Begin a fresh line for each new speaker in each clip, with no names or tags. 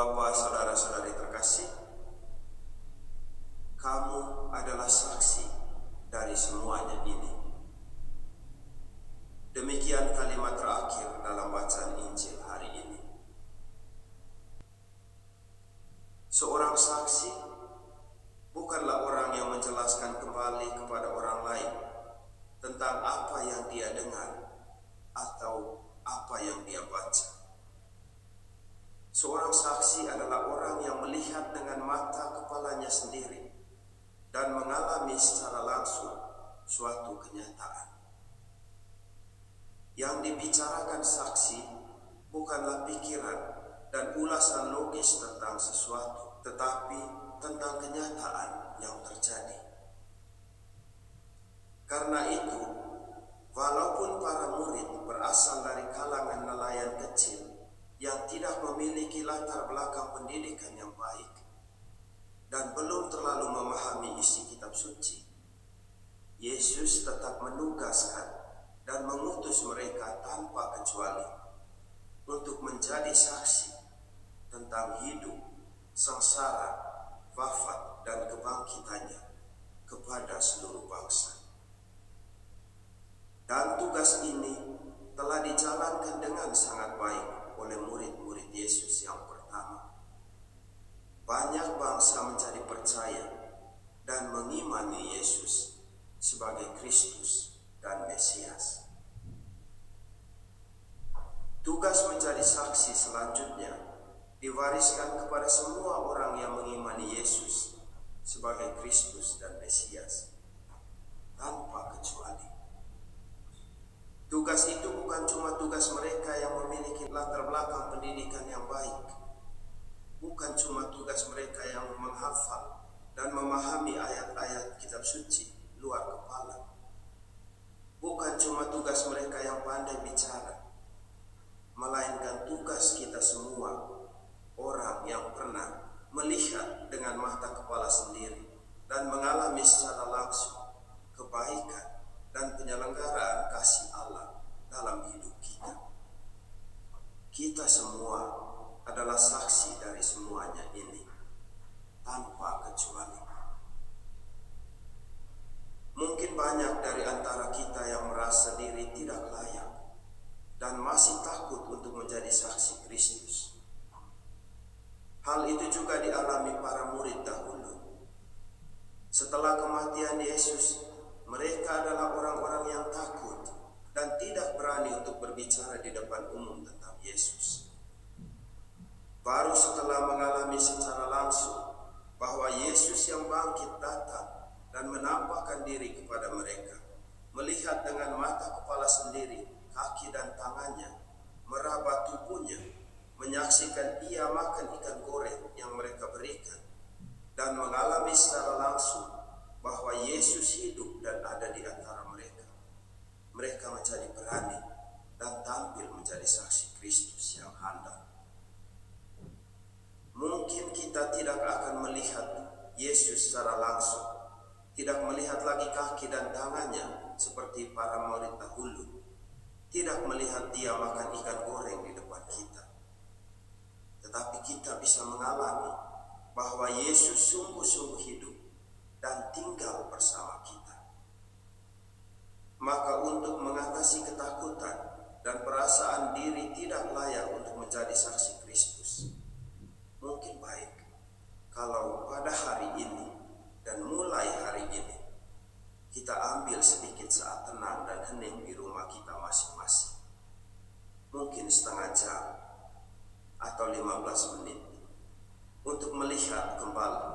Bapak, saudara-saudari terkasih, kamu adalah saksi dari semuanya ini. Demikian kalimat terakhir dalam bacaan Injil hari ini. Seorang saksi bukanlah orang yang menjelaskan kembali kepada orang lain tentang apa yang dia dengar atau apa yang dia baca. Seorang saksi adalah orang yang melihat dengan mata kepalanya sendiri dan mengalami secara langsung suatu kenyataan. Yang dibicarakan saksi bukanlah pikiran dan ulasan logis tentang sesuatu, tetapi tentang kenyataan yang terjadi. Karena itu, walaupun para murid berasal dari kalangan nelayan kecil yang tidak memiliki latar belakang pendidikan yang baik dan belum terlalu memahami isi kitab suci, Yesus tetap menugaskan dan mengutus mereka tanpa kecuali untuk menjadi saksi tentang hidup, sengsara, wafat, dan kebangkitannya kepada seluruh bangsa. Dan tugas ini telah dijalankan dengan sangat baik oleh murid-murid Yesus yang pertama. Banyak bangsa menjadi percaya dan mengimani Yesus sebagai Kristus dan Mesias. Tugas menjadi saksi selanjutnya diwariskan kepada semua orang yang mengimani Yesus sebagai Kristus dan Mesias tanpa kecuali. Bukan cuma tugas mereka yang memiliki latar belakang pendidikan yang baik. Bukan cuma tugas mereka yang menghafal dan memahami ayat-ayat kitab suci luar kepala. Bukan cuma tugas mereka yang pandai bicara, melainkan tugas kita semua, orang yang pernah melihat dengan mata kepala sendiri dan mengalami secara langsung kebaikan dan penyelenggaraan kasih Allah dalam hidup kita. Kita semua adalah saksi dari semuanya ini tanpa kecuali. Mungkin banyak dari antara kita yang merasa diri tidak layak dan masih takut untuk menjadi saksi Kristus. Hal itu juga dialami para murid dahulu. Setelah kematian Yesus, mereka adalah orang-orang yang takut dan tidak berani untuk berbicara di depan umum tentang Yesus. Baru setelah mengalami secara langsung bahwa Yesus yang bangkit datang dan menampakkan diri kepada mereka, melihat dengan mata kepala sendiri kaki dan tangannya, meraba tubuhnya, menyaksikan ia makan ikan goreng yang mereka berikan, dan mengalami secara langsung bahwa Yesus hidup dan ada di antara mereka. Mereka menjadi berani dan tampil menjadi saksi Kristus yang handal. Mungkin kita tidak akan melihat Yesus secara langsung, tidak melihat lagi kaki dan tangannya seperti para murid dahulu, tidak melihat dia makan ikan goreng di depan kita. Tetapi kita bisa mengalami bahwa Yesus sungguh-sungguh hidup dan tinggal bersama. Maka untuk mengatasi ketakutan dan perasaan diri tidak layak untuk menjadi saksi Kristus, mungkin baik kalau pada hari ini dan mulai hari ini kita ambil sedikit saat tenang dan hening di rumah kita masing-masing. Mungkin setengah jam atau 15 menit untuk melihat kembali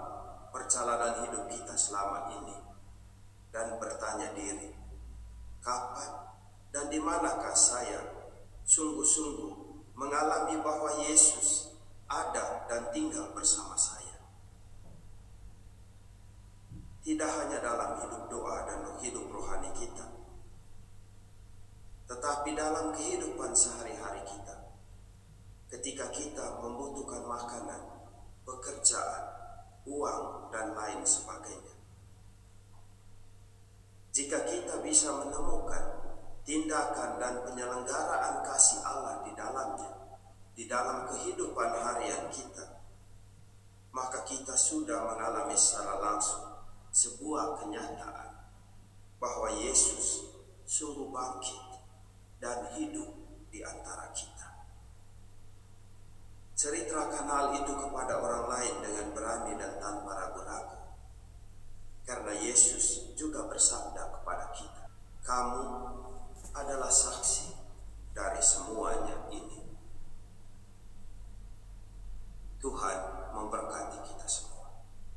perjalanan hidup kita selama ini dan bertanya diri, kapan dan di manakah saya sungguh-sungguh mengalami bahwa Yesus ada dan tinggal bersama saya. Tidak hanya dalam hidup doa dan hidup rohani kita, tetapi dalam kehidupan sehari-hari kita. Ketika kita membutuhkan makanan, pekerjaan, uang, dan lain sebagainya. Jika kita bisa menemukan tindakan dan penyelenggaraan kasih Allah di dalamnya, di dalam kehidupan harian kita, sudah mengalami secara langsung sebuah kenyataan bahwa Yesus sungguh bangkit dan hidup di antara kita. Ceritakan hal itu kepada orang lain dengan berani dan tanpa ragu-ragu. Karena Yesus juga bersabda kepada kita, kamu